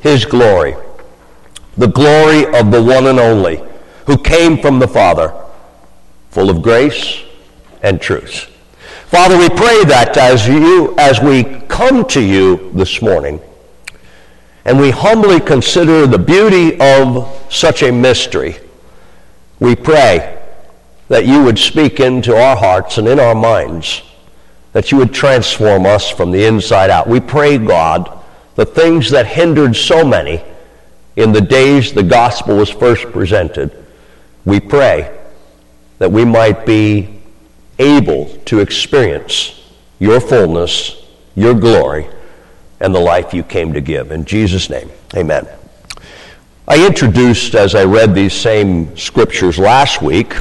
his glory, the glory of the one and only, who came from the Father, full of grace and truth. Father, we pray that as you as we come to you this morning and we humbly consider the beauty of such a mystery, we pray that you would speak into our hearts and in our minds, that you would transform us from the inside out. We pray, God, the things that hindered so many in the days the gospel was first presented, we pray that we might be able to experience your fullness, your glory, and the life you came to give. In Jesus' name, amen. I introduced, as I read these same scriptures last week,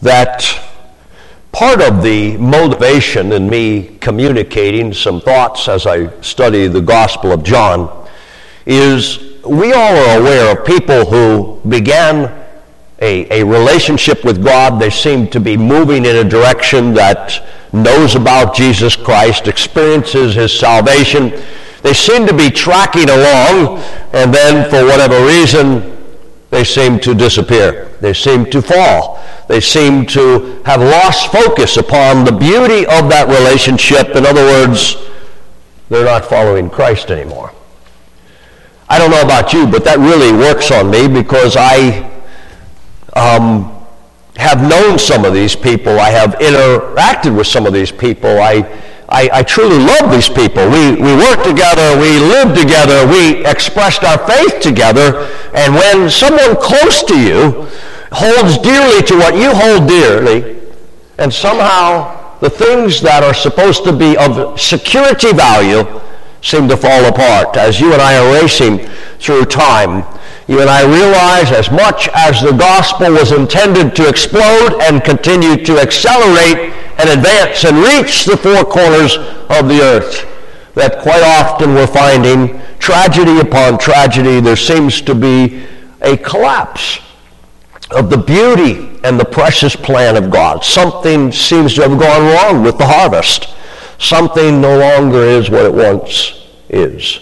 that part of the motivation in me communicating some thoughts as I study the Gospel of John is we all are aware of people who began a, a relationship with God. They seem to be moving in a direction that knows about Jesus Christ, experiences his salvation. They seem to be tracking along, and then for whatever reason, they seem to disappear. They seem to fall. They seem to have lost focus upon the beauty of that relationship. In other words, they're not following Christ anymore. I don't know about you, but that really works on me because I um, have known some of these people. I have interacted with some of these people. I, I, I, truly love these people. We, we work together, we live together, we expressed our faith together, and when someone close to you holds dearly to what you hold dearly, and somehow the things that are supposed to be of security value seem to fall apart as you and I are racing through time. You and I realize as much as the gospel was intended to explode and continue to accelerate and advance and reach the four corners of the earth, that quite often we're finding tragedy upon tragedy. There seems to be a collapse of the beauty and the precious plan of God. Something seems to have gone wrong with the harvest. Something no longer is what it once is.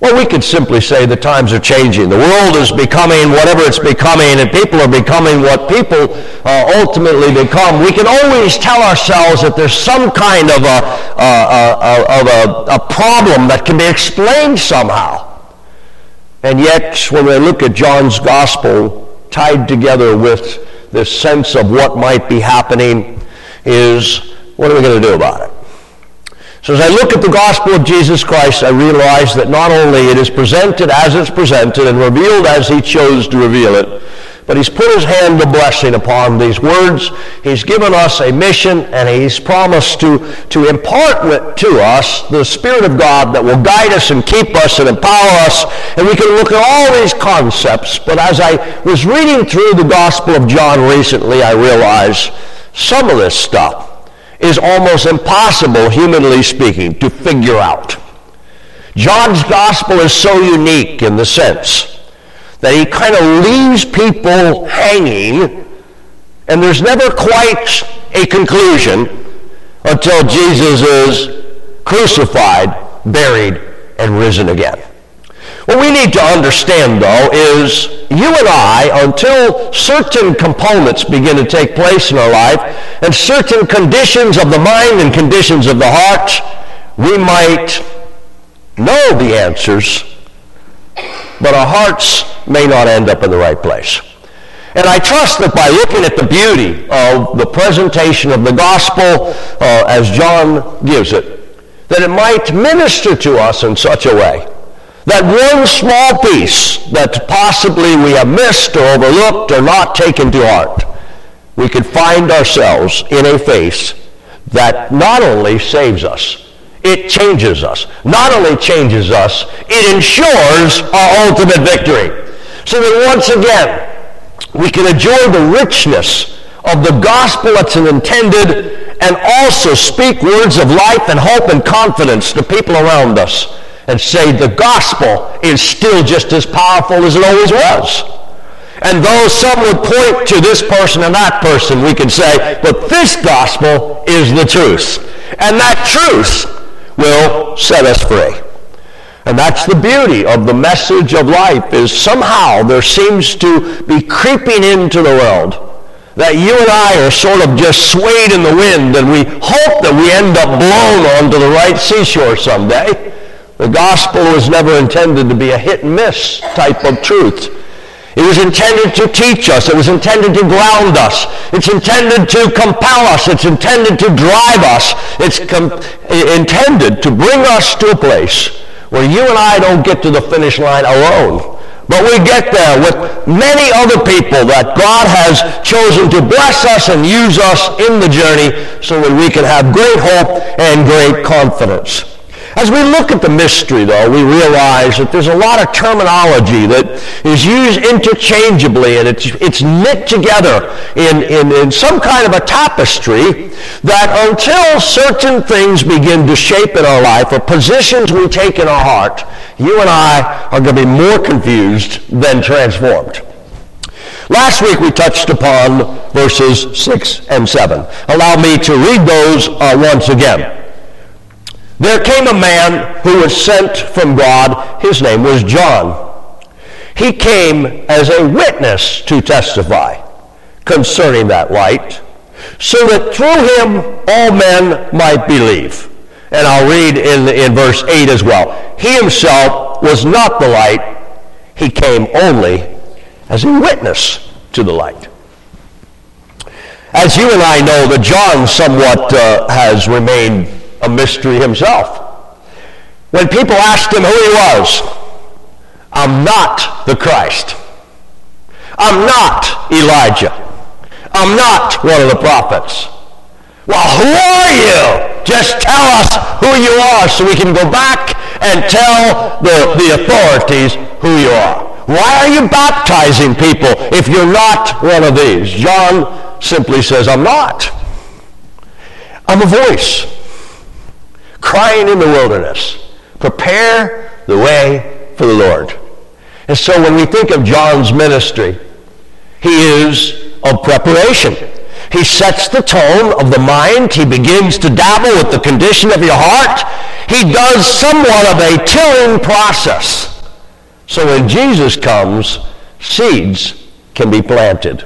Well, we could simply say the times are changing. The world is becoming whatever it's becoming, and people are becoming what people uh, ultimately become. We can always tell ourselves that there's some kind of a, uh, uh, of a, a problem that can be explained somehow. And yet, when we look at John's gospel tied together with this sense of what might be happening, is what are we going to do about it? So as I look at the gospel of Jesus Christ, I realize that not only it is presented as it's presented and revealed as he chose to reveal it, but he's put his hand of blessing upon these words. He's given us a mission and he's promised to, to impart to us the Spirit of God that will guide us and keep us and empower us. And we can look at all these concepts. But as I was reading through the Gospel of John recently, I realized some of this stuff is almost impossible, humanly speaking, to figure out. John's gospel is so unique in the sense that he kind of leaves people hanging, and there's never quite a conclusion until Jesus is crucified, buried, and risen again. What we need to understand, though, is you and I, until certain components begin to take place in our life, and certain conditions of the mind and conditions of the heart, we might know the answers, but our hearts may not end up in the right place. And I trust that by looking at the beauty of the presentation of the gospel uh, as John gives it, that it might minister to us in such a way that one small piece that possibly we have missed or overlooked or not taken to heart, we could find ourselves in a faith that not only saves us, it changes us. Not only changes us, it ensures our ultimate victory. So that once again, we can enjoy the richness of the gospel that's intended and also speak words of life and hope and confidence to people around us and say the gospel is still just as powerful as it always was. And though some would point to this person and that person, we can say, but this gospel is the truth. And that truth will set us free. And that's the beauty of the message of life is somehow there seems to be creeping into the world that you and I are sort of just swayed in the wind and we hope that we end up blown onto the right seashore someday. The gospel was never intended to be a hit and miss type of truth. It was intended to teach us. It was intended to ground us. It's intended to compel us. It's intended to drive us. It's com- intended to bring us to a place where you and I don't get to the finish line alone. But we get there with many other people that God has chosen to bless us and use us in the journey so that we can have great hope and great confidence. As we look at the mystery, though, we realize that there's a lot of terminology that is used interchangeably, and it's, it's knit together in, in, in some kind of a tapestry that until certain things begin to shape in our life or positions we take in our heart, you and I are going to be more confused than transformed. Last week we touched upon verses 6 and 7. Allow me to read those uh, once again. There came a man who was sent from God. His name was John. He came as a witness to testify concerning that light, so that through him all men might believe. And I'll read in, in verse 8 as well. He himself was not the light, he came only as a witness to the light. As you and I know, that John somewhat uh, has remained a mystery himself. When people asked him who he was, I'm not the Christ. I'm not Elijah. I'm not one of the prophets. Well, who are you? Just tell us who you are so we can go back and tell the, the authorities who you are. Why are you baptizing people if you're not one of these? John simply says, I'm not. I'm a voice crying in the wilderness, prepare the way for the Lord. And so when we think of John's ministry, he is of preparation. He sets the tone of the mind. He begins to dabble with the condition of your heart. He does somewhat of a tilling process. So when Jesus comes, seeds can be planted.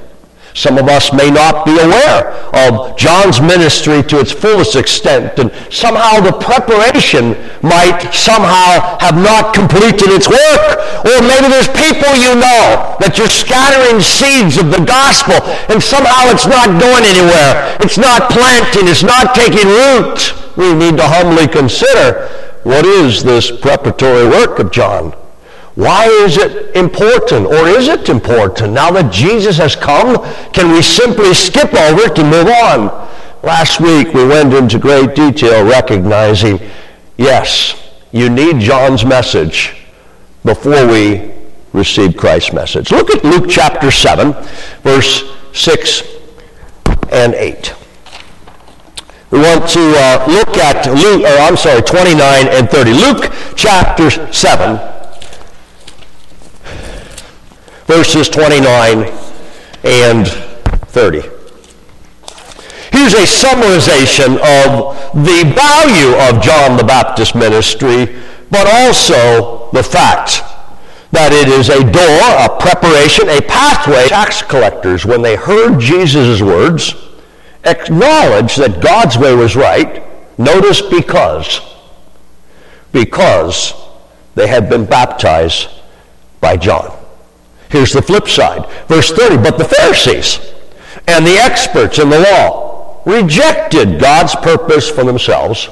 Some of us may not be aware of John's ministry to its fullest extent, and somehow the preparation might somehow have not completed its work. Or maybe there's people you know that you're scattering seeds of the gospel, and somehow it's not going anywhere. It's not planting. It's not taking root. We need to humbly consider what is this preparatory work of John? Why is it important, or is it important? Now that Jesus has come, can we simply skip over it and move on? Last week we went into great detail recognizing, yes, you need John's message before we receive Christ's message. Look at Luke chapter 7, verse 6 and 8. We want to uh, look at Luke, or I'm sorry, 29 and 30. Luke chapter 7 verses 29 and 30. Here's a summarization of the value of John the Baptist ministry, but also the fact that it is a door, a preparation, a pathway. Tax collectors, when they heard Jesus' words, acknowledged that God's way was right. Notice because. Because they had been baptized by John. Here's the flip side. Verse 30, but the Pharisees and the experts in the law rejected God's purpose for themselves.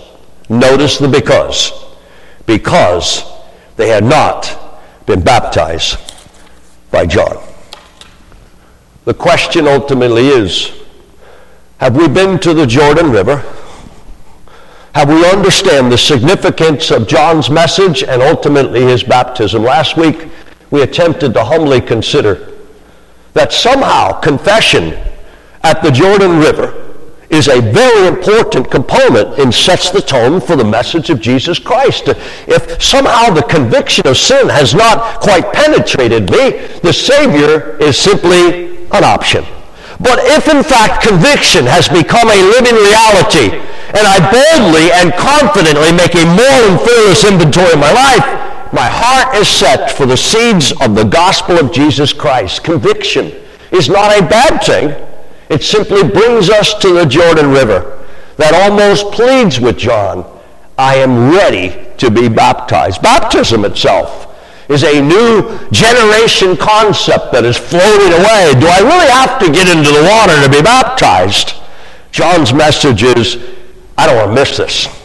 Notice the because. Because they had not been baptized by John. The question ultimately is, have we been to the Jordan River? Have we understand the significance of John's message and ultimately his baptism? Last week, we attempted to humbly consider that somehow confession at the Jordan River is a very important component and sets the tone for the message of Jesus Christ. If somehow the conviction of sin has not quite penetrated me, the Savior is simply an option. But if in fact conviction has become a living reality, and I boldly and confidently make a moral and fearless inventory of my life, my heart is set for the seeds of the gospel of Jesus Christ. Conviction is not a bad thing. It simply brings us to the Jordan River that almost pleads with John, I am ready to be baptized. Baptism itself is a new generation concept that is floating away. Do I really have to get into the water to be baptized? John's message is, I don't want to miss this.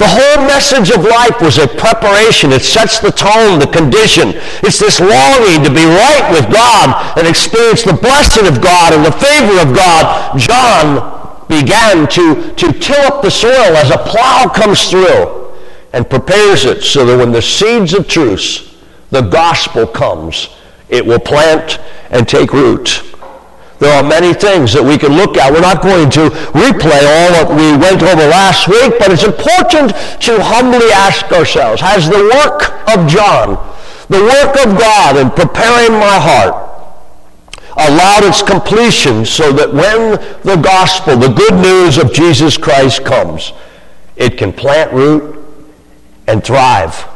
The whole message of life was a preparation. It sets the tone, the condition. It's this longing to be right with God and experience the blessing of God and the favor of God. John began to, to till up the soil as a plow comes through and prepares it so that when the seeds of truth, the gospel comes, it will plant and take root. There are many things that we can look at. We're not going to replay all that we went over last week, but it's important to humbly ask ourselves, has the work of John, the work of God in preparing my heart, allowed its completion so that when the gospel, the good news of Jesus Christ comes, it can plant root and thrive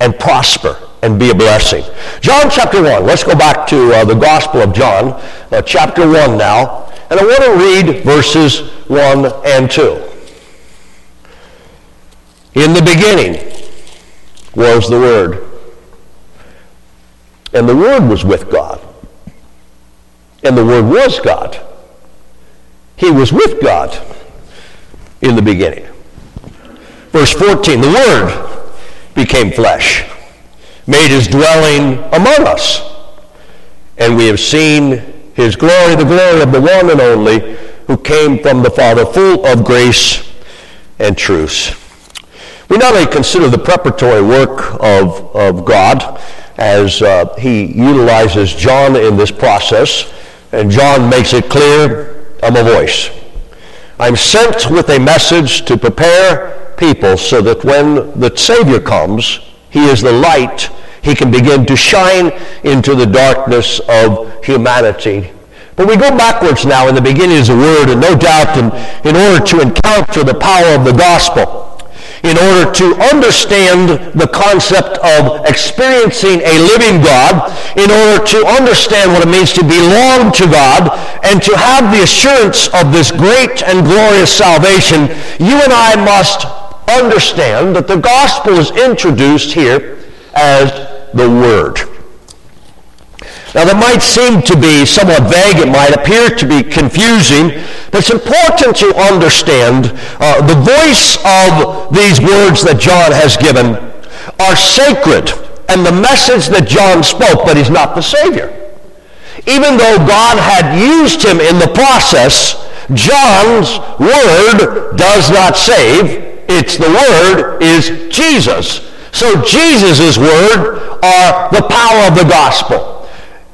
and prosper and be a blessing. John chapter 1. Let's go back to uh, the Gospel of John, uh, chapter 1 now. And I want to read verses 1 and 2. In the beginning was the Word. And the Word was with God. And the Word was God. He was with God in the beginning. Verse 14, the Word became flesh made his dwelling among us. And we have seen his glory, the glory of the one and only who came from the Father, full of grace and truth. We not only consider the preparatory work of, of God as uh, he utilizes John in this process, and John makes it clear, I'm a voice. I'm sent with a message to prepare people so that when the Savior comes, he is the light. He can begin to shine into the darkness of humanity. But we go backwards now. In the beginning is the word, and no doubt in, in order to encounter the power of the gospel, in order to understand the concept of experiencing a living God, in order to understand what it means to belong to God, and to have the assurance of this great and glorious salvation, you and I must understand that the gospel is introduced here as the Word. Now, that might seem to be somewhat vague. It might appear to be confusing. But it's important to understand uh, the voice of these words that John has given are sacred. And the message that John spoke, but he's not the Savior. Even though God had used him in the process, John's word does not save. It's the Word is Jesus. So Jesus' Word are the power of the gospel.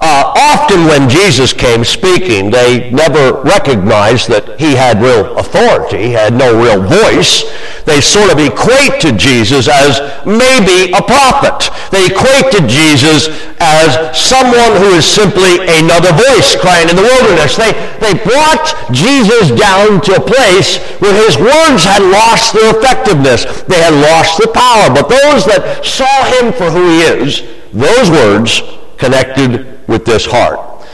Uh, often when Jesus came speaking, they never recognized that he had real authority, had no real voice. They sort of equated Jesus as maybe a prophet. They equated Jesus as someone who is simply another voice crying in the wilderness. They, they brought Jesus down to a place where his words had lost their effectiveness. They had lost the power. But those that saw him for who he is, those words connected with this heart.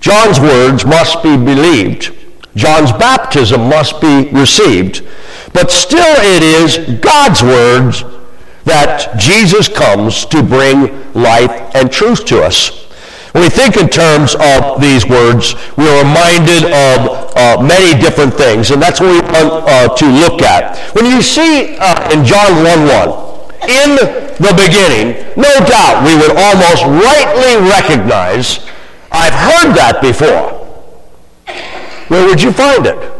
John's words must be believed. John's baptism must be received. But still it is God's words that Jesus comes to bring life and truth to us. When we think in terms of these words, we are reminded of uh, many different things, and that's what we want uh, to look at. When you see uh, in John 1 1, in the beginning, no doubt we would almost rightly recognize, I've heard that before. Where would you find it?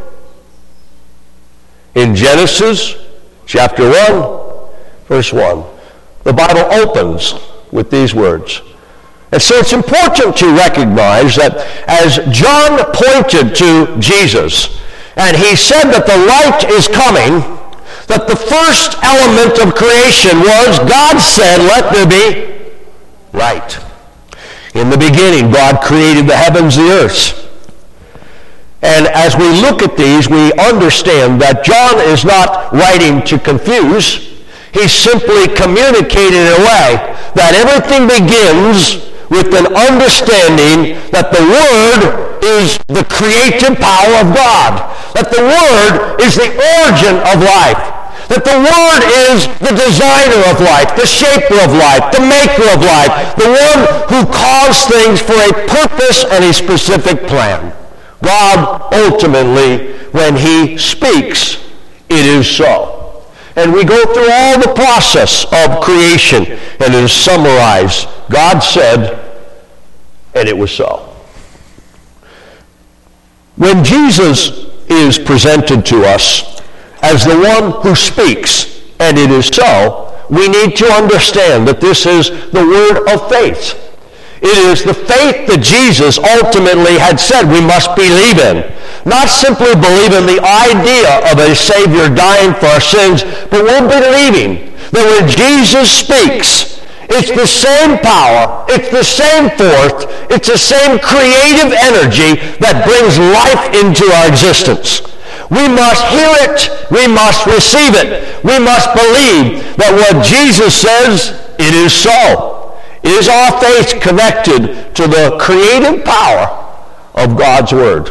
In Genesis chapter 1, verse 1. The Bible opens with these words. And so it's important to recognize that as John pointed to Jesus, and he said that the light is coming, that the first element of creation was God said, let there be light. In the beginning, God created the heavens, the earth. And as we look at these, we understand that John is not writing to confuse. He simply communicated in a way that everything begins with an understanding that the Word is the creative power of God, that the Word is the origin of life, that the Word is the designer of life, the shaper of life, the maker of life, the one who caused things for a purpose and a specific plan. God ultimately, when he speaks, it is so. And we go through all the process of creation, and it is summarized. God said, and it was so. When Jesus is presented to us as the one who speaks, and it is so, we need to understand that this is the word of faith. It is the faith that Jesus ultimately had said we must believe in. Not simply believe in the idea of a Savior dying for our sins, but we're believing that when Jesus speaks, it's the same power, it's the same force, it's the same creative energy that brings life into our existence. We must hear it. We must receive it. We must believe that what Jesus says, it is so. Is our faith connected to the creative power of God's Word?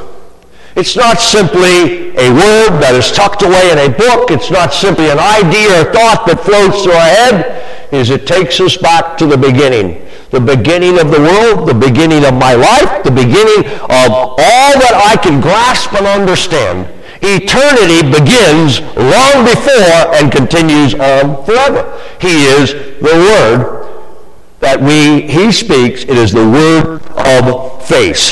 It's not simply a word that is tucked away in a book. It's not simply an idea or thought that floats through our head. Is it takes us back to the beginning. The beginning of the world, the beginning of my life, the beginning of all that I can grasp and understand. Eternity begins long before and continues on forever. He is the Word that we, he speaks, it is the word of faith.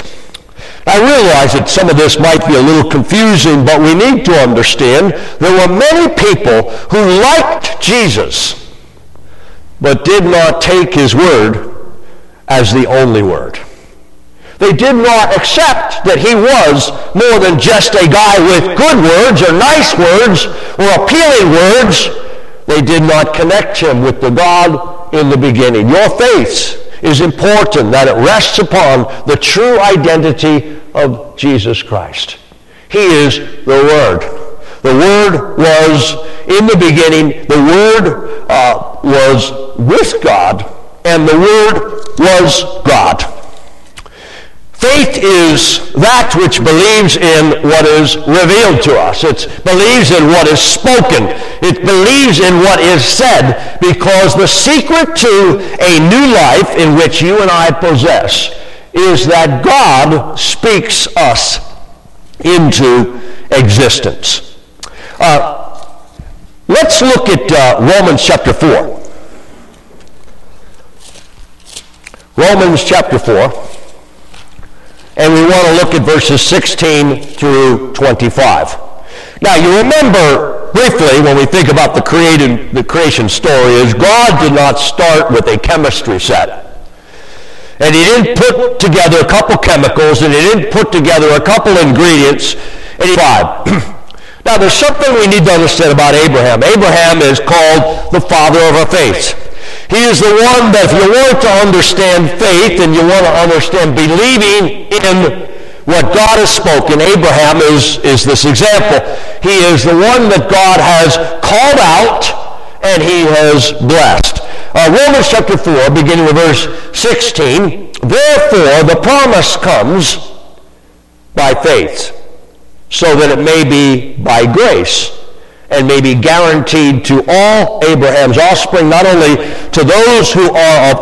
I realize that some of this might be a little confusing, but we need to understand there were many people who liked Jesus, but did not take his word as the only word. They did not accept that he was more than just a guy with good words or nice words or appealing words. They did not connect him with the God in the beginning. Your faith is important that it rests upon the true identity of Jesus Christ. He is the Word. The Word was in the beginning, the Word uh, was with God, and the Word was God. Faith is that which believes in what is revealed to us. It believes in what is spoken. It believes in what is said because the secret to a new life in which you and I possess is that God speaks us into existence. Uh, let's look at uh, Romans chapter 4. Romans chapter 4. And we want to look at verses 16 through 25. Now, you remember briefly when we think about the, created, the creation story is God did not start with a chemistry set. And he didn't put together a couple chemicals and he didn't put together a couple ingredients. And he five. now, there's something we need to understand about Abraham. Abraham is called the father of our faith. He is the one that if you want to understand faith and you want to understand believing in what God has spoken, Abraham is, is this example. He is the one that God has called out and he has blessed. Uh, Romans chapter 4, beginning with verse 16. Therefore, the promise comes by faith, so that it may be by grace and may be guaranteed to all Abraham's offspring, not only to those who are of,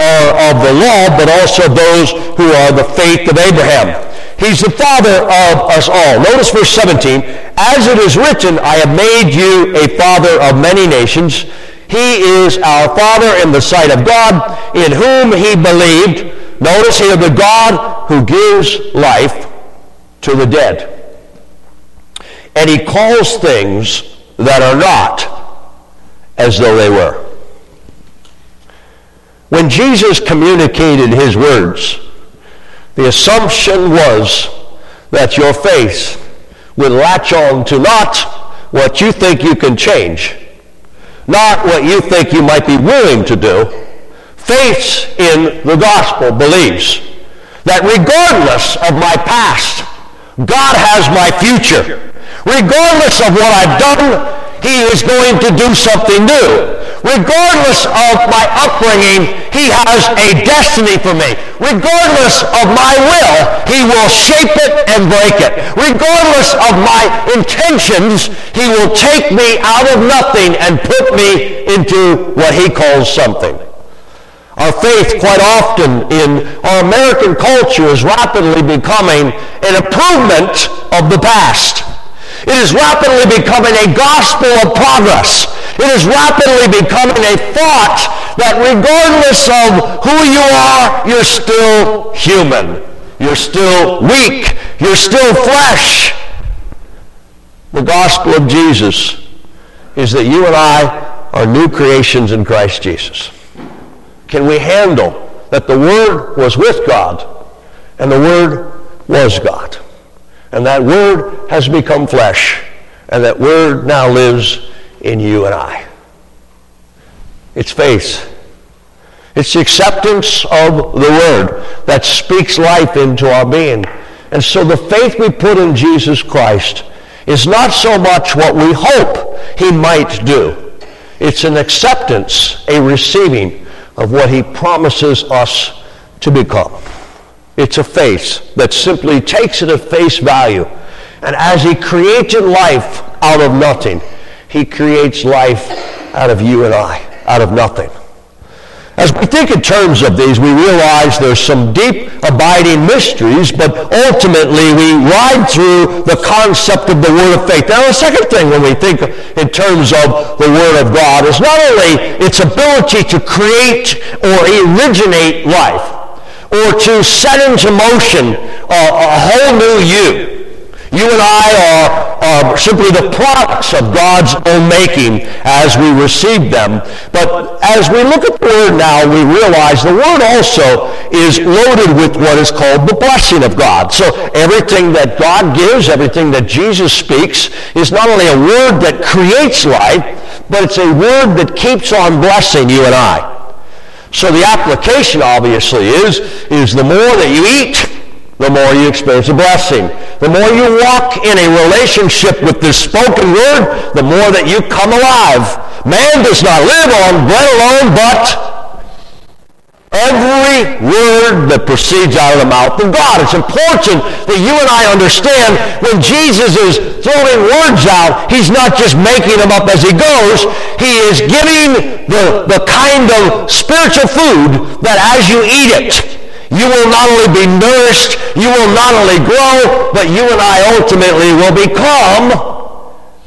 are of the law, but also those who are the faith of Abraham. He's the father of us all. Notice verse 17. As it is written, I have made you a father of many nations. He is our father in the sight of God, in whom he believed. Notice here the God who gives life to the dead. And he calls things that are not as though they were. When Jesus communicated his words, the assumption was that your faith would latch on to not what you think you can change, not what you think you might be willing to do. Faith in the gospel believes that regardless of my past, God has my future. Regardless of what I've done, he is going to do something new. Regardless of my upbringing, he has a destiny for me. Regardless of my will, he will shape it and break it. Regardless of my intentions, he will take me out of nothing and put me into what he calls something. Our faith quite often in our American culture is rapidly becoming an improvement of the past. It is rapidly becoming a gospel of progress. It is rapidly becoming a thought that regardless of who you are, you're still human. You're still weak. You're still flesh. The gospel of Jesus is that you and I are new creations in Christ Jesus. Can we handle that the Word was with God and the Word was God? And that Word has become flesh. And that Word now lives in you and I. It's faith. It's the acceptance of the Word that speaks life into our being. And so the faith we put in Jesus Christ is not so much what we hope He might do. It's an acceptance, a receiving of what He promises us to become. It's a faith that simply takes it at face value. And as he created life out of nothing, he creates life out of you and I, out of nothing. As we think in terms of these, we realize there's some deep, abiding mysteries, but ultimately we ride through the concept of the Word of faith. Now, the second thing when we think in terms of the Word of God is not only its ability to create or originate life, or to set into motion a, a whole new you. You and I are, are, simply the products of God's own making as we receive them. But as we look at the Word now, we realize the Word also is loaded with what is called the blessing of God. So everything that God gives, everything that Jesus speaks, is not only a Word that creates life, but it's a Word that keeps on blessing you and I. So the application obviously is, is the more that you eat, the more you experience a blessing. The more you walk in a relationship with this spoken word, the more that you come alive. Man does not live on bread alone, but Every word that proceeds out of the mouth of God. It's important that you and I understand when Jesus is throwing words out, he's not just making them up as he goes. He is giving the, the kind of spiritual food that as you eat it, you will not only be nourished, you will not only grow, but you and I ultimately will become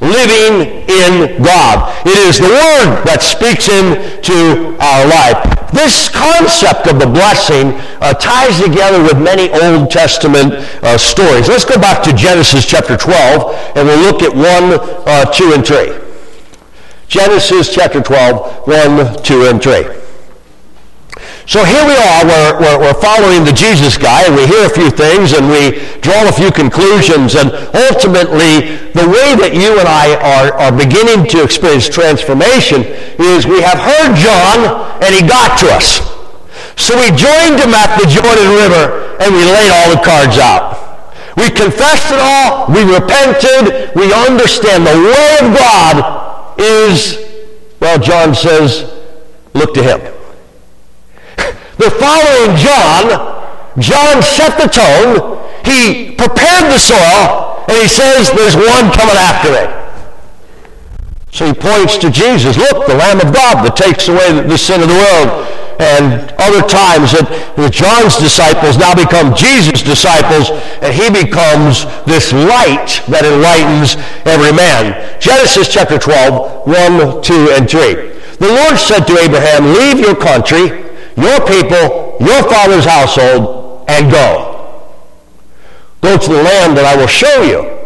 living in God. It is the Word that speaks into our life. This concept of the blessing uh, ties together with many Old Testament uh, stories. Let's go back to Genesis chapter 12, and we'll look at 1, uh, 2, and 3. Genesis chapter 12, 1, 2, and 3. So here we are, we're, we're, we're, following the Jesus guy, and we hear a few things, and we draw a few conclusions, and ultimately, the way that you and I are, are beginning to experience transformation is we have heard John, and he got to us. So we joined him at the Jordan River, and we laid all the cards out. We confessed it all, we repented, we understand the way of God is, well, John says, look to him. The following John, John set the tone, he prepared the soil, and he says there's one coming after it. So he points to Jesus. Look, the Lamb of God that takes away the sin of the world. And other times that John's disciples now become Jesus' disciples, and he becomes this light that enlightens every man. Genesis chapter 12, 1, 2, and 3. The Lord said to Abraham, Leave your country your people, your father's household, and go. Go to the land that I will show you.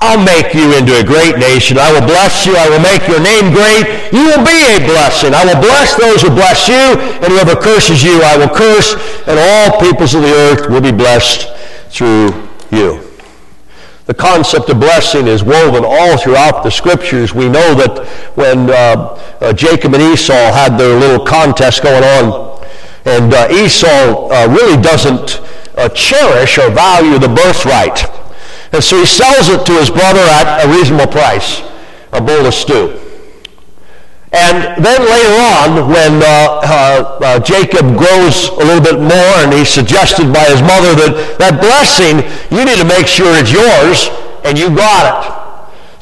I'll make you into a great nation. I will bless you. I will make your name great. You will be a blessing. I will bless those who bless you, and whoever curses you, I will curse, and all peoples of the earth will be blessed through you. The concept of blessing is woven all throughout the scriptures. We know that when uh, uh, Jacob and Esau had their little contest going on, and uh, Esau uh, really doesn't uh, cherish or value the birthright. And so he sells it to his brother at a reasonable price. a bowl of stew. And then later on, when uh, uh, uh, Jacob grows a little bit more and he's suggested by his mother that that blessing, you need to make sure it's yours and you got it.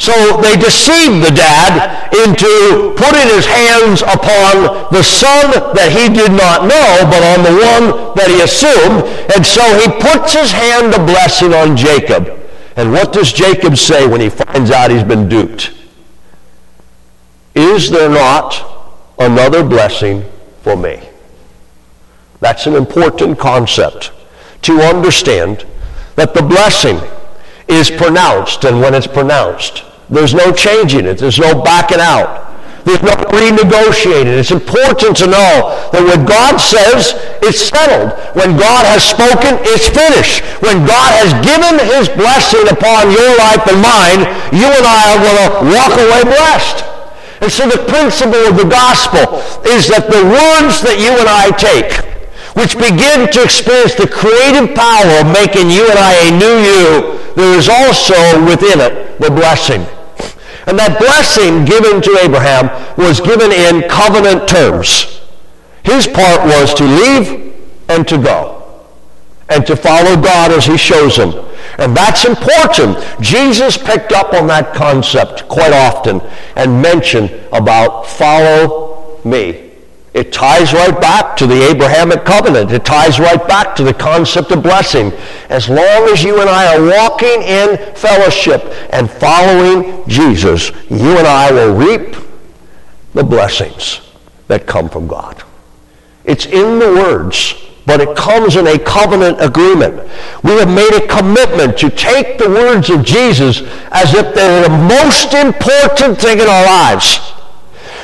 So they deceived the dad into putting his hands upon the son that he did not know, but on the one that he assumed. And so he puts his hand of blessing on Jacob. And what does Jacob say when he finds out he's been duped? Is there not another blessing for me? That's an important concept to understand that the blessing is pronounced, and when it's pronounced, there's no changing it. There's no backing out. There's no renegotiating. It's important to know that when God says, it's settled. When God has spoken, it's finished. When God has given his blessing upon your life and mine, you and I are going to walk away blessed. And so the principle of the gospel is that the words that you and I take, which begin to experience the creative power of making you and I a new you, there is also within it the blessing. And that blessing given to Abraham was given in covenant terms. His part was to leave and to go and to follow God as he shows him. And that's important. Jesus picked up on that concept quite often and mentioned about follow me. It ties right back to the Abrahamic covenant. It ties right back to the concept of blessing. As long as you and I are walking in fellowship and following Jesus, you and I will reap the blessings that come from God. It's in the words but it comes in a covenant agreement. We have made a commitment to take the words of Jesus as if they're the most important thing in our lives.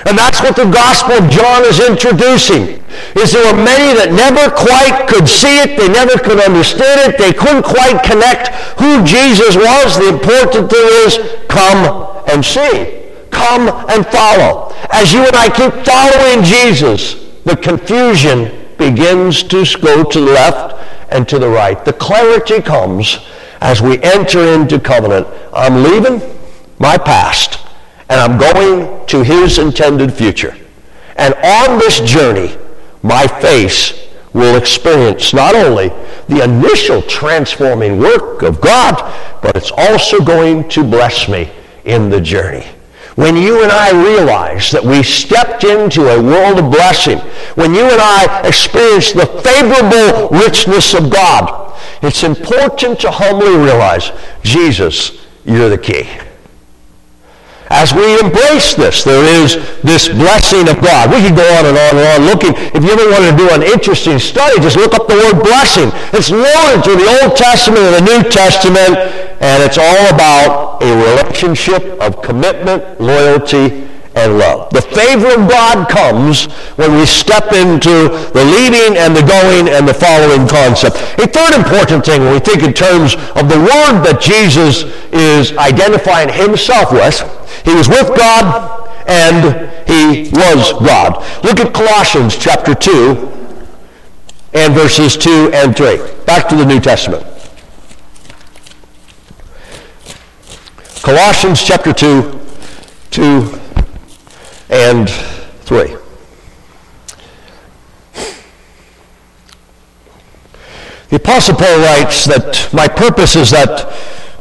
And that's what the Gospel of John is introducing. Is there were many that never quite could see it, they never could understand it, they couldn't quite connect who Jesus was. The important thing is come and see. Come and follow. As you and I keep following Jesus, the confusion begins to go to the left and to the right. The clarity comes as we enter into covenant. I'm leaving my past and I'm going to his intended future. And on this journey, my face will experience not only the initial transforming work of God, but it's also going to bless me in the journey. When you and I realize that we stepped into a world of blessing, when you and I experience the favorable richness of God, it's important to humbly realize, Jesus, you're the key. As we embrace this, there is this blessing of God. We could go on and on and on looking. If you ever want to do an interesting study, just look up the word blessing. It's loaded through the Old Testament and the New Testament, and it's all about a relationship of commitment, loyalty, and love. The favor of God comes when we step into the leading and the going and the following concept. A third important thing when we think in terms of the word that Jesus is identifying himself with, he was with God and he was God. Look at Colossians chapter 2 and verses 2 and 3. Back to the New Testament. Colossians chapter 2, 2 and 3. The Apostle Paul writes that my purpose is that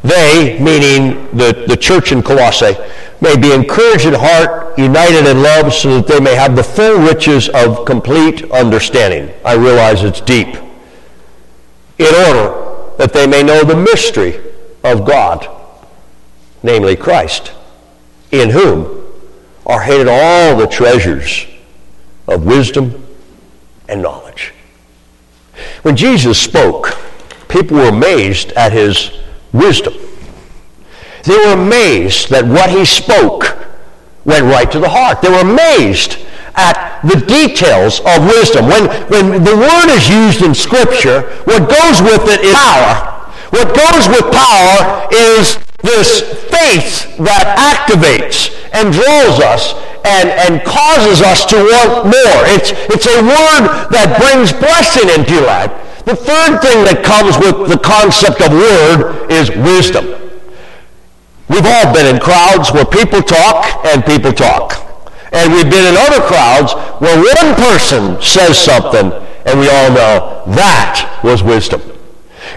they, meaning the, the church in Colossae, may be encouraged in heart, united in love, so that they may have the full riches of complete understanding. I realize it's deep. In order that they may know the mystery of God, namely Christ, in whom are hidden all the treasures of wisdom and knowledge. When Jesus spoke, people were amazed at his wisdom. They were amazed that what he spoke went right to the heart. They were amazed at the details of wisdom. When, when the word is used in Scripture, what goes with it is power. What goes with power is this faith that activates and draws us and, and causes us to want more. It's, it's a word that brings blessing into your life. The third thing that comes with the concept of word is wisdom. We've all been in crowds where people talk and people talk. And we've been in other crowds where one person says something and we all know that was wisdom.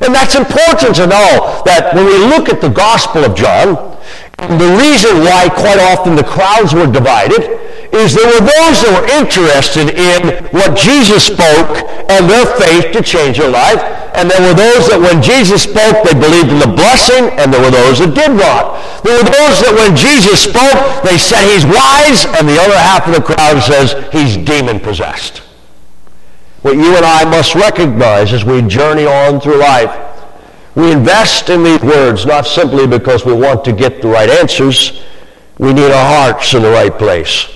And that's important to know that when we look at the Gospel of John, the reason why quite often the crowds were divided is there were those that were interested in what Jesus spoke and their faith to change their life. And there were those that when Jesus spoke, they believed in the blessing, and there were those that did not. There were those that when Jesus spoke, they said he's wise, and the other half of the crowd says he's demon-possessed. What you and I must recognize as we journey on through life we invest in these words not simply because we want to get the right answers. We need our hearts in the right place.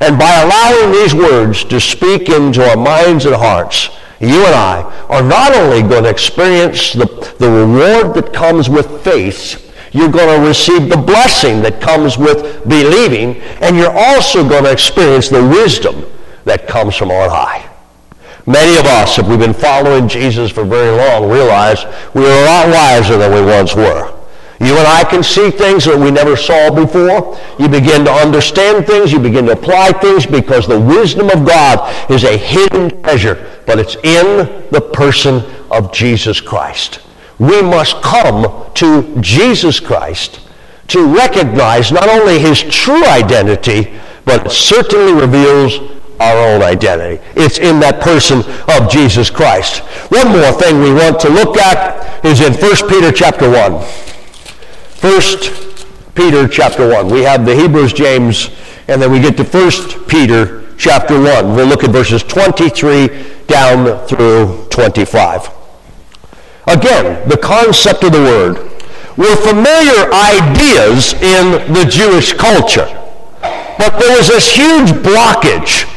And by allowing these words to speak into our minds and hearts, you and I are not only going to experience the, the reward that comes with faith, you're going to receive the blessing that comes with believing, and you're also going to experience the wisdom that comes from on high. Many of us, if we've been following Jesus for very long, realize we are a lot wiser than we once were. You and I can see things that we never saw before. You begin to understand things. You begin to apply things because the wisdom of God is a hidden treasure, but it's in the person of Jesus Christ. We must come to Jesus Christ to recognize not only his true identity, but it certainly reveals our own identity. It's in that person of Jesus Christ. One more thing we want to look at is in 1 Peter chapter 1. 1 Peter chapter 1. We have the Hebrews, James, and then we get to 1 Peter chapter 1. We'll look at verses 23 down through 25. Again, the concept of the word were familiar ideas in the Jewish culture. But there was this huge blockage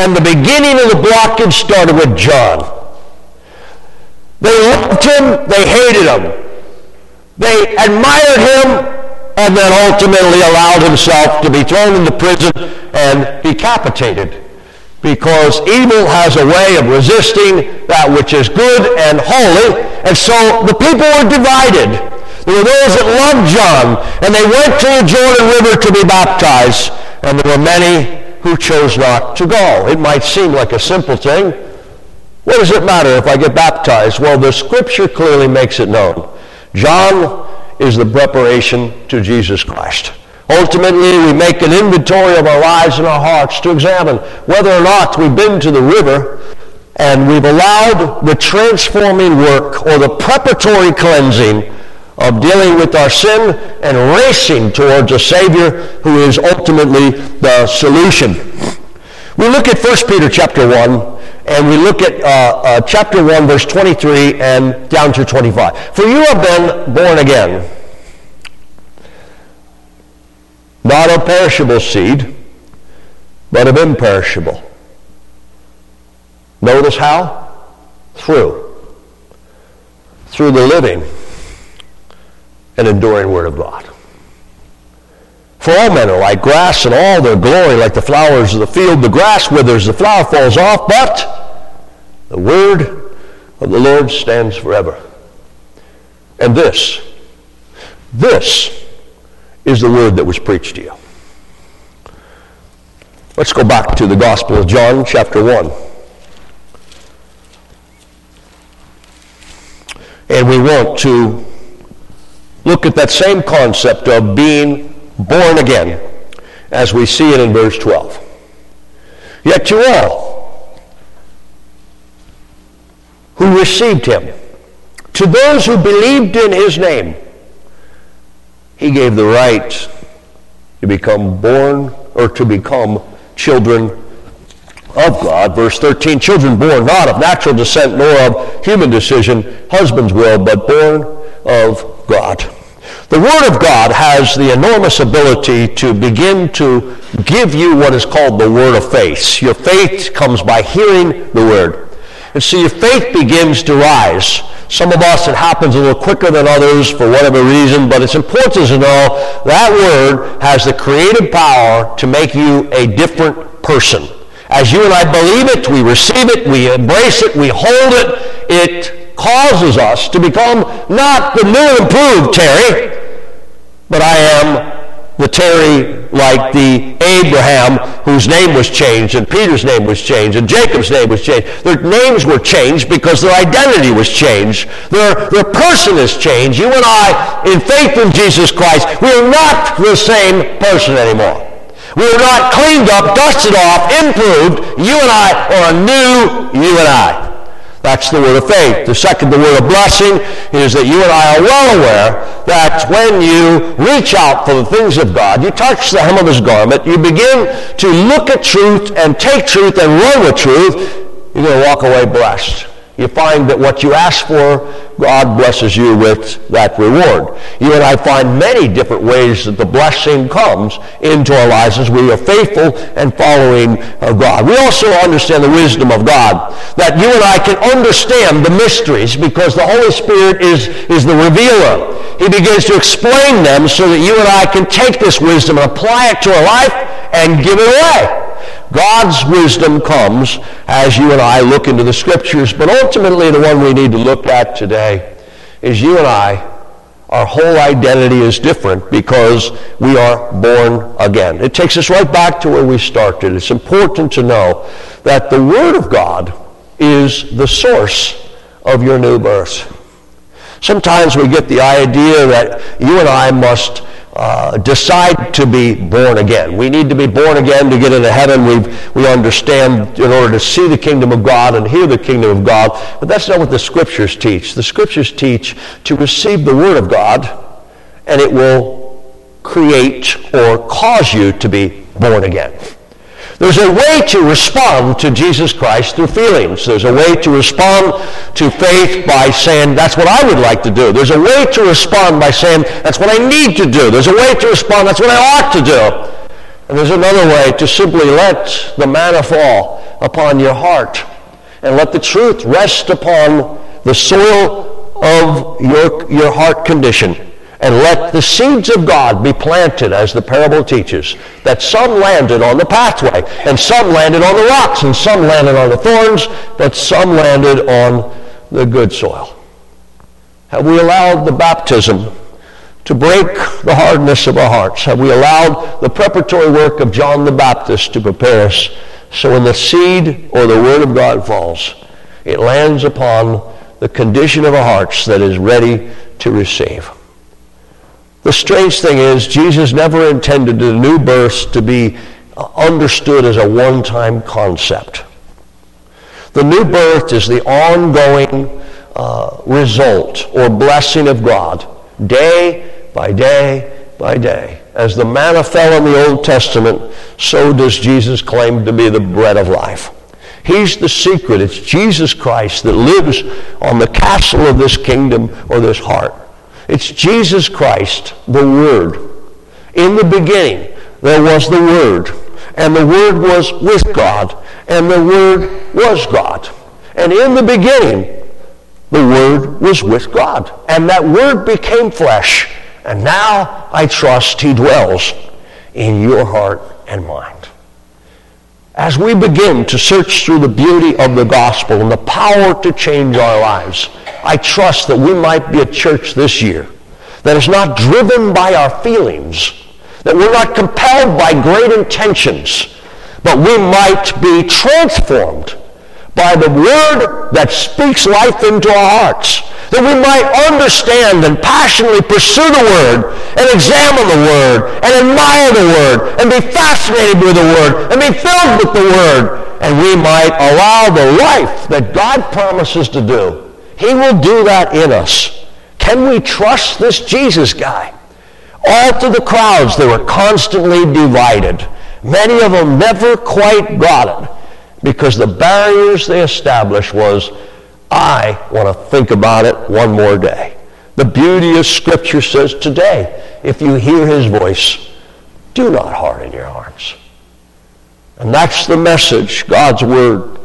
and the beginning of the blockage started with John. They loved him, they hated him. They admired him, and then ultimately allowed himself to be thrown into prison and decapitated. Because evil has a way of resisting that which is good and holy. And so the people were divided. There were those that loved John, and they went to the Jordan River to be baptized. And there were many who chose not to go. It might seem like a simple thing. What does it matter if I get baptized? Well, the scripture clearly makes it known. John is the preparation to Jesus Christ. Ultimately, we make an inventory of our lives and our hearts to examine whether or not we've been to the river and we've allowed the transforming work or the preparatory cleansing of dealing with our sin and racing towards a Savior who is ultimately the solution. We look at 1 Peter chapter 1, and we look at uh, uh, chapter 1, verse 23 and down to 25. For you have been born again, not of perishable seed, but of imperishable. Notice how? Through. Through the living and enduring Word of God. For all men are like grass, and all their glory like the flowers of the field. The grass withers, the flower falls off, but the Word of the Lord stands forever. And this, this is the Word that was preached to you. Let's go back to the Gospel of John, chapter 1. And we want to look at that same concept of being born again as we see it in verse 12. Yet you all who received him, to those who believed in his name, he gave the right to become born or to become children of God. Verse 13, children born not of natural descent nor of human decision, husband's will, but born of God. The Word of God has the enormous ability to begin to give you what is called the word of faith. Your faith comes by hearing the Word. And so your faith begins to rise. Some of us, it happens a little quicker than others for whatever reason, but it's important to know that Word has the creative power to make you a different person. As you and I believe it, we receive it, we embrace it, we hold it, it causes us to become not the new improved Terry, but I am the Terry like the Abraham whose name was changed and Peter's name was changed and Jacob's name was changed. Their names were changed because their identity was changed. Their, their person is changed. You and I, in faith in Jesus Christ, we are not the same person anymore. We are not cleaned up, dusted off, improved. You and I are a new you and I. That's the word of faith. The second, the word of blessing, is that you and I are well aware that when you reach out for the things of God, you touch the hem of his garment, you begin to look at truth and take truth and run with truth, you're going to walk away blessed you find that what you ask for, God blesses you with that reward. You and I find many different ways that the blessing comes into our lives as we are faithful and following God. We also understand the wisdom of God, that you and I can understand the mysteries because the Holy Spirit is, is the revealer. He begins to explain them so that you and I can take this wisdom and apply it to our life and give it away. God's wisdom comes as you and I look into the scriptures, but ultimately the one we need to look at today is you and I, our whole identity is different because we are born again. It takes us right back to where we started. It's important to know that the Word of God is the source of your new birth. Sometimes we get the idea that you and I must uh, decide to be born again. We need to be born again to get into heaven. we we understand in order to see the kingdom of God and hear the kingdom of God. But that's not what the scriptures teach. The scriptures teach to receive the word of God and it will create or cause you to be born again. There's a way to respond to Jesus Christ through feelings. There's a way to respond to faith by saying, that's what I would like to do. There's a way to respond by saying, that's what I need to do. There's a way to respond, that's what I ought to do. And there's another way to simply let the manna fall upon your heart and let the truth rest upon the soil of your, your heart condition and let the seeds of God be planted, as the parable teaches, that some landed on the pathway, and some landed on the rocks, and some landed on the thorns, but some landed on the good soil. Have we allowed the baptism to break the hardness of our hearts? Have we allowed the preparatory work of John the Baptist to prepare us so when the seed or the word of God falls, it lands upon the condition of our hearts that is ready to receive? The strange thing is, Jesus never intended the new birth to be understood as a one-time concept. The new birth is the ongoing uh, result or blessing of God, day by day by day. As the manna fell in the Old Testament, so does Jesus claim to be the bread of life. He's the secret. It's Jesus Christ that lives on the castle of this kingdom or this heart. It's Jesus Christ, the Word. In the beginning, there was the Word, and the Word was with God, and the Word was God. And in the beginning, the Word was with God. And that Word became flesh. And now I trust He dwells in your heart and mind. As we begin to search through the beauty of the gospel and the power to change our lives, I trust that we might be a church this year that is not driven by our feelings, that we're not compelled by great intentions, but we might be transformed by the word that speaks life into our hearts. That we might understand and passionately pursue the word and examine the word and admire the word and be fascinated with the word and be filled with the word. And we might allow the life that God promises to do he will do that in us. Can we trust this Jesus guy? All through the crowds, they were constantly divided. Many of them never quite got it because the barriers they established was, I want to think about it one more day. The beauty of Scripture says today, if you hear his voice, do not harden your hearts. And that's the message, God's Word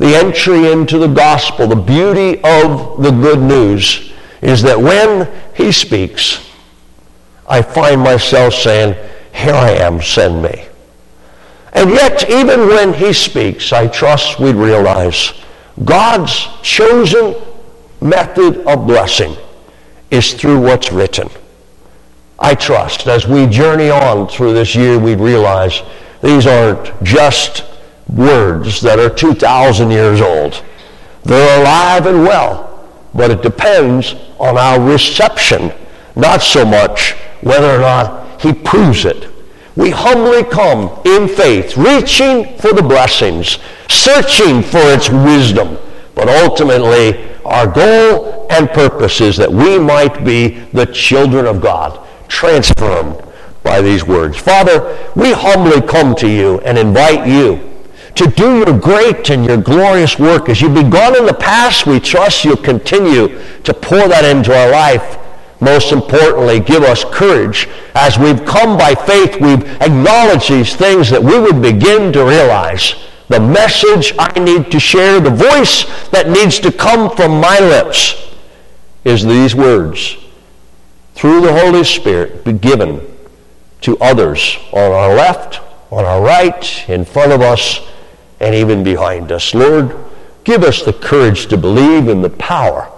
the entry into the gospel, the beauty of the good news is that when he speaks, I find myself saying, Here I am, send me. And yet, even when he speaks, I trust we realize God's chosen method of blessing is through what's written. I trust as we journey on through this year, we realize these aren't just words that are 2,000 years old. They're alive and well, but it depends on our reception, not so much whether or not he proves it. We humbly come in faith, reaching for the blessings, searching for its wisdom, but ultimately our goal and purpose is that we might be the children of God transformed by these words. Father, we humbly come to you and invite you to do your great and your glorious work. As you've begun in the past, we trust you'll continue to pour that into our life. Most importantly, give us courage. As we've come by faith, we've acknowledged these things that we would begin to realize the message I need to share, the voice that needs to come from my lips is these words through the Holy Spirit be given to others on our left, on our right, in front of us, and even behind us. Lord, give us the courage to believe in the power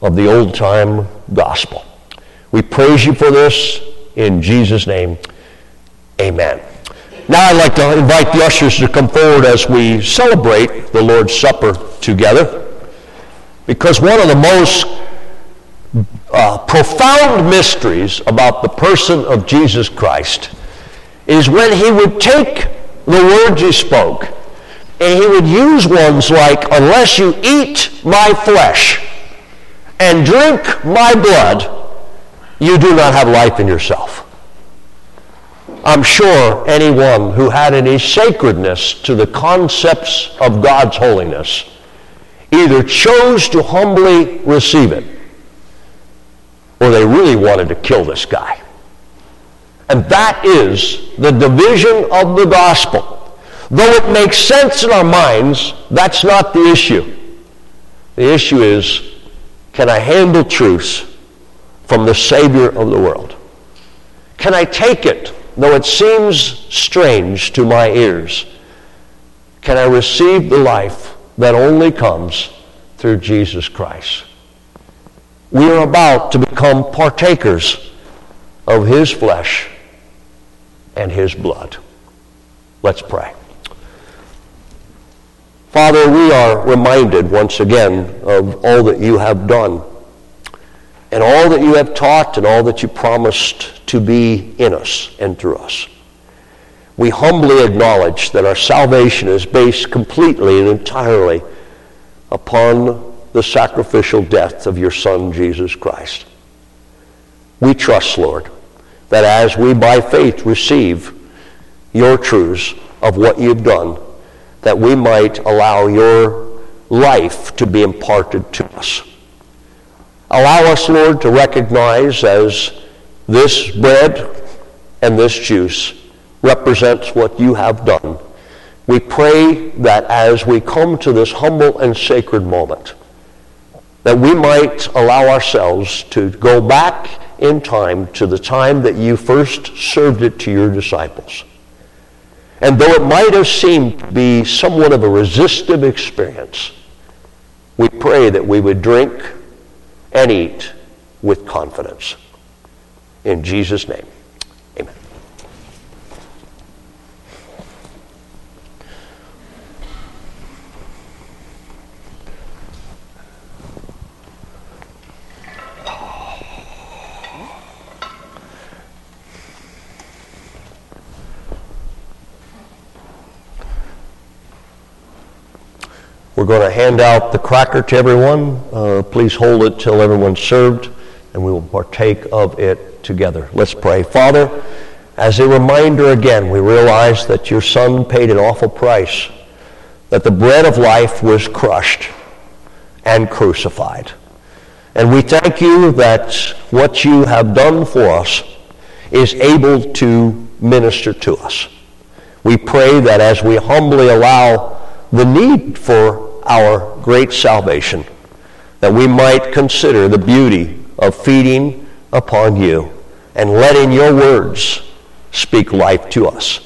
of the old time gospel. We praise you for this in Jesus' name. Amen. Now I'd like to invite the ushers to come forward as we celebrate the Lord's Supper together. Because one of the most uh, profound mysteries about the person of Jesus Christ is when he would take the words he spoke and he would use ones like, unless you eat my flesh and drink my blood, you do not have life in yourself. I'm sure anyone who had any sacredness to the concepts of God's holiness either chose to humbly receive it or they really wanted to kill this guy. And that is the division of the gospel. Though it makes sense in our minds, that's not the issue. The issue is can I handle truth from the Savior of the world? Can I take it, though it seems strange to my ears? Can I receive the life that only comes through Jesus Christ? We are about to become partakers of his flesh and his blood. Let's pray. Father, we are reminded once again of all that you have done and all that you have taught and all that you promised to be in us and through us. We humbly acknowledge that our salvation is based completely and entirely upon the sacrificial death of your Son, Jesus Christ. We trust, Lord, that as we by faith receive your truths of what you've done, that we might allow your life to be imparted to us. Allow us, Lord, to recognize as this bread and this juice represents what you have done. We pray that as we come to this humble and sacred moment, that we might allow ourselves to go back in time to the time that you first served it to your disciples. And though it might have seemed to be somewhat of a resistive experience, we pray that we would drink and eat with confidence. In Jesus' name. We're going to hand out the cracker to everyone. Uh, please hold it till everyone's served, and we will partake of it together. Let's pray. Father, as a reminder again, we realize that your Son paid an awful price, that the bread of life was crushed and crucified. And we thank you that what you have done for us is able to minister to us. We pray that as we humbly allow the need for our great salvation, that we might consider the beauty of feeding upon you and letting your words speak life to us.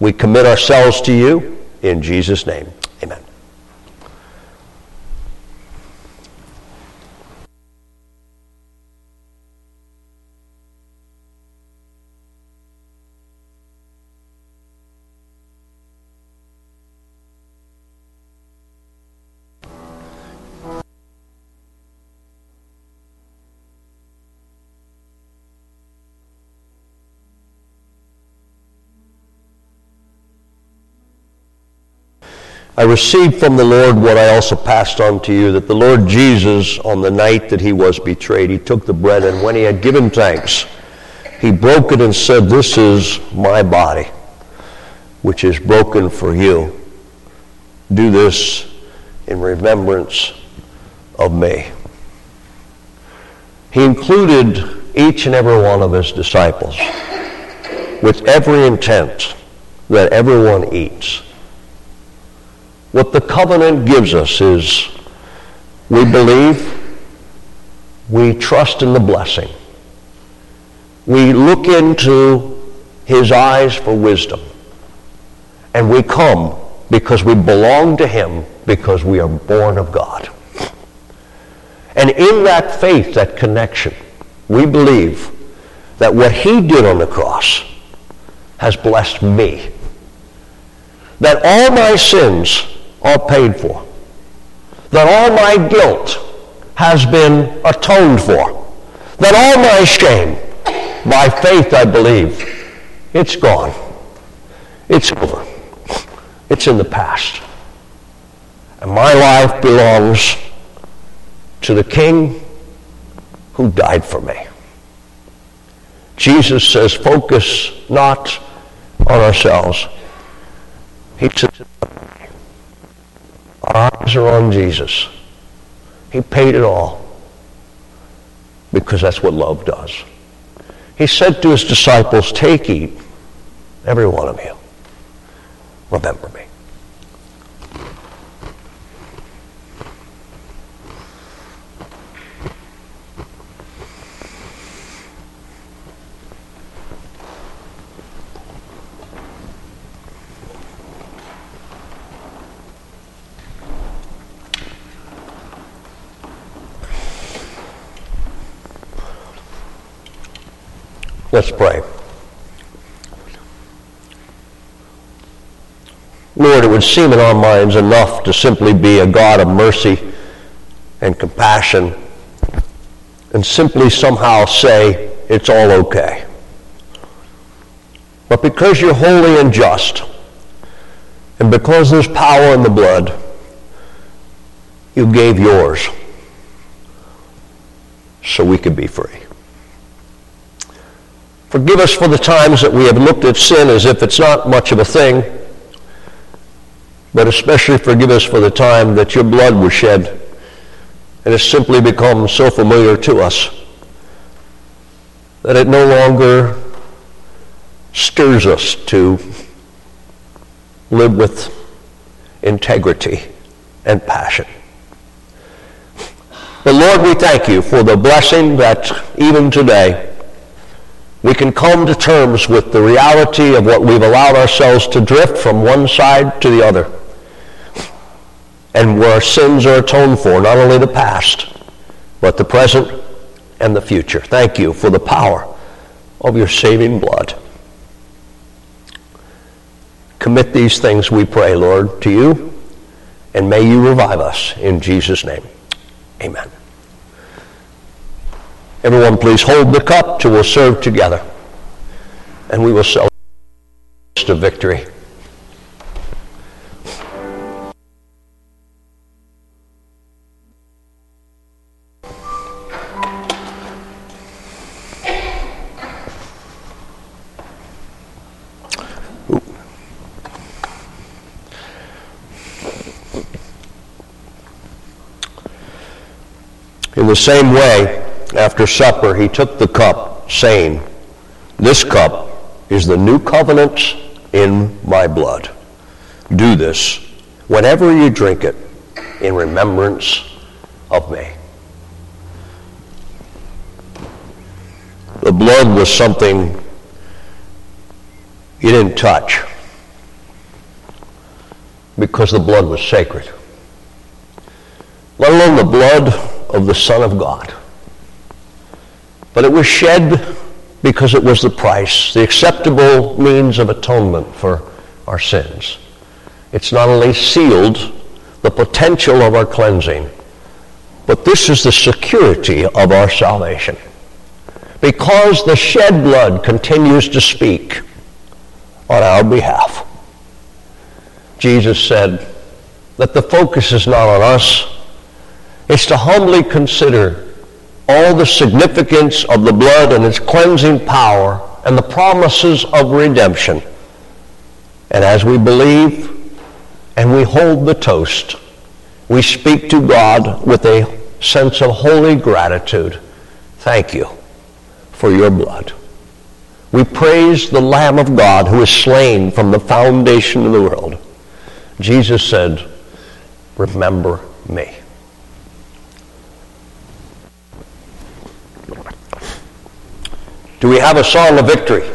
We commit ourselves to you in Jesus' name. Amen. I received from the Lord what I also passed on to you, that the Lord Jesus, on the night that he was betrayed, he took the bread, and when he had given thanks, he broke it and said, This is my body, which is broken for you. Do this in remembrance of me. He included each and every one of his disciples with every intent that everyone eats. What the covenant gives us is we believe, we trust in the blessing. We look into his eyes for wisdom. And we come because we belong to him because we are born of God. And in that faith, that connection, we believe that what he did on the cross has blessed me. That all my sins are paid for. That all my guilt has been atoned for. That all my shame, by faith I believe, it's gone. It's over. It's in the past. And my life belongs to the King who died for me. Jesus says, focus not on ourselves. He says, our eyes are on Jesus. He paid it all because that's what love does. He said to his disciples, Take, eat, every one of you. Remember me. Let's pray. Lord, it would seem in our minds enough to simply be a God of mercy and compassion and simply somehow say it's all okay. But because you're holy and just, and because there's power in the blood, you gave yours so we could be free. Forgive us for the times that we have looked at sin as if it's not much of a thing, but especially forgive us for the time that your blood was shed and has simply become so familiar to us that it no longer stirs us to live with integrity and passion. But Lord, we thank you for the blessing that even today we can come to terms with the reality of what we've allowed ourselves to drift from one side to the other. And where sins are atoned for, not only the past, but the present and the future. Thank you for the power of your saving blood. Commit these things, we pray, Lord, to you, and may you revive us in Jesus' name. Amen. Everyone, please hold the cup till we'll serve together. And we will celebrate a victory. In the same way, after supper, he took the cup, saying, This cup is the new covenant in my blood. Do this whenever you drink it in remembrance of me. The blood was something you didn't touch because the blood was sacred. Let alone the blood of the Son of God. But it was shed because it was the price, the acceptable means of atonement for our sins. It's not only sealed the potential of our cleansing, but this is the security of our salvation. Because the shed blood continues to speak on our behalf. Jesus said, that the focus is not on us. It's to humbly consider all the significance of the blood and its cleansing power and the promises of redemption. And as we believe and we hold the toast, we speak to God with a sense of holy gratitude. Thank you for your blood. We praise the Lamb of God who is slain from the foundation of the world. Jesus said, remember me. Do we have a song of victory?